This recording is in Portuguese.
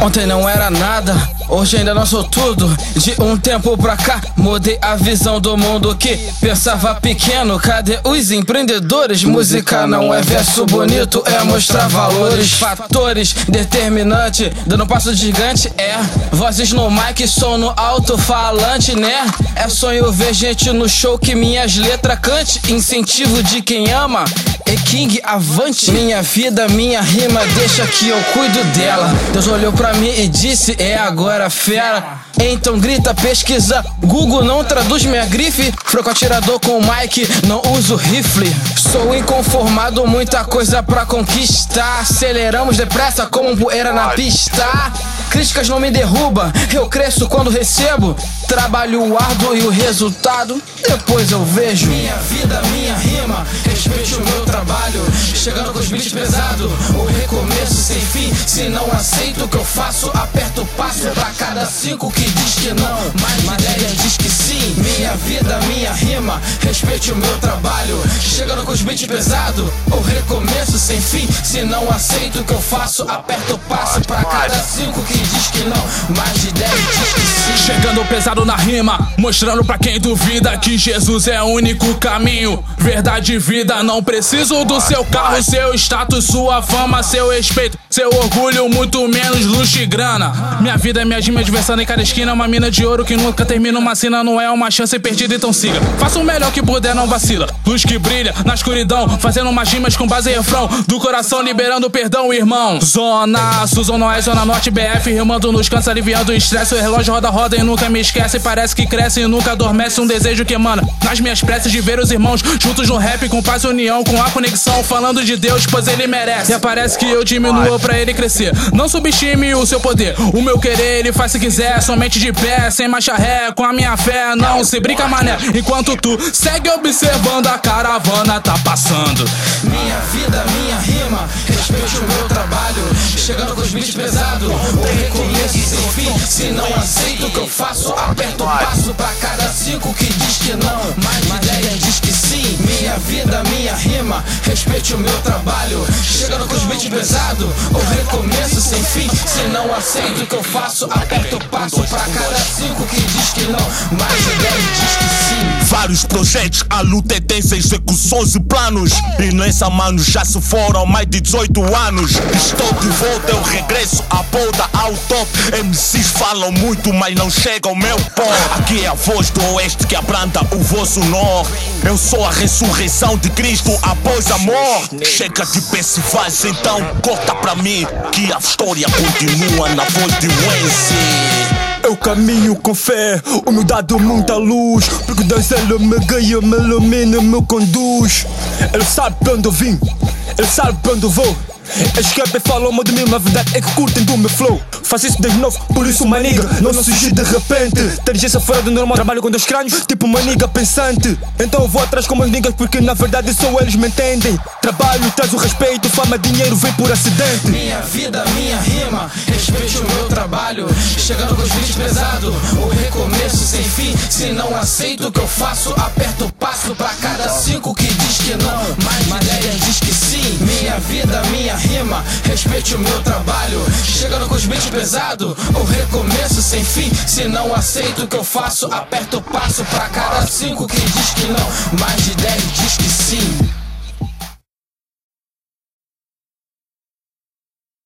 Ontem não era nada, hoje ainda não sou tudo. De um tempo pra cá, mudei a visão do mundo que pensava pequeno. Cadê os empreendedores? Música não é verso bonito, é mostrar valores. Fatores determinante, dando passo gigante, é. Vozes no mic, som no alto-falante, né? É sonho ver gente no show que minhas letras cante. Incentivo de quem ama. E King avante, minha vida, minha rima, deixa que eu cuido dela. Deus olhou pra mim e disse: É agora, fera. Então grita, pesquisa. Google não traduz minha grife. Franco atirador com mic, não uso rifle. Sou inconformado, muita coisa pra conquistar. Aceleramos depressa como poeira na pista. Críticas não me derruba, eu cresço quando recebo. Trabalho árduo e o resultado depois eu vejo. Minha vida, minha rima, Chegando com os beats pesados, o recomeço sem fim. Se não aceito o que eu faço, aperto o passo pra cada cinco que diz que não. Mais ideia diz que sim. Minha vida, minha rima, respeite o meu trabalho. Chegando com os beats pesados, o recomeço sem fim. Se não aceito o que eu faço, aperto o passo pra cada cinco que diz que não. Mais de 10 diz que sim. Chegando pesado na rima, mostrando pra quem duvida que Jesus é o único caminho. Verdade e vida, não preciso do seu carro, seu status, sua fama, seu respeito, seu orgulho, muito menos luxo e grana. Minha vida é minha rima adversária em cada esquina, uma mina de ouro que nunca termina uma cena, não é uma chance perdida, então siga. Faça o melhor que puder, não vacila. Luz que brilha na escuridão, fazendo umas rimas com base em refrão. Do coração liberando perdão, irmão. Zona Sul, Zona Oeste, Zona Norte, BF, rimando nos cantos, aliviando o estresse. O relógio roda, roda nunca me esquece. Parece que cresce e nunca adormece. Um desejo que emana nas minhas preces de ver os irmãos juntos no rap, com paz e união, com a conexão. Falando de Deus, pois ele merece. E parece que eu diminua pra ele crescer. Não subestime o seu poder. O meu querer, ele faz se quiser. Somente de pé, sem marcha ré. Com a minha fé, não se brinca, mané. Enquanto tu segue observando, a caravana tá passando. Minha vida, minha rima, respeite o meu trabalho. Chegando com os beats pesados, o recomeço sem fim. Se não aceito o que eu faço, aperto o passo pra cada cinco que diz que não. Mais ideia diz que sim. Minha vida, minha rima, respeite o meu trabalho. Chegando com os beats pesados, o recomeço sem fim. Se não aceito o que eu faço, aperto o passo pra cada cinco que diz que não. Mais ideia diz que sim. Vários projetos, a luta é tensa, execuções e planos. E nessa mano já se foram mais de 18 anos. Estou de volta, eu regresso à volta ao top. MCs falam muito, mas não chegam ao meu pó. Aqui é a voz do oeste que abranda o vosso norte. Eu sou a ressurreição de Cristo após a morte. Chega de festivais, então corta pra mim que a história continua na voz de Wency. Eu caminho com fé, humildade, muita luz. Porque Deus ele me guia, me ilumina, me conduz. Ele sabe pra onde eu vim, ele sabe pra onde vou. Eles querem falam mal de mim, mas a verdade é que curtem do meu flow. Faço isso desde novo, por isso maniga, não surgi de repente. Inteligência fora do normal, trabalho com dois crânios, tipo maniga pensante. Então eu vou atrás como as niggas, porque na verdade só eles me entendem. Trabalho traz o respeito, fama, dinheiro vem por acidente. Minha vida, minha rima, respeite o meu trabalho. Chegando com os beats pesados, o recomeço sem fim. Se não aceito o que eu faço, aperto o passo pra cada cinco que diz que não. Vida, minha rima, respeite o meu trabalho. Chegando com os beats pesados, o recomeço sem fim. Se não aceito o que eu faço, aperto o passo pra cada cinco que diz que não. Mais de 10 diz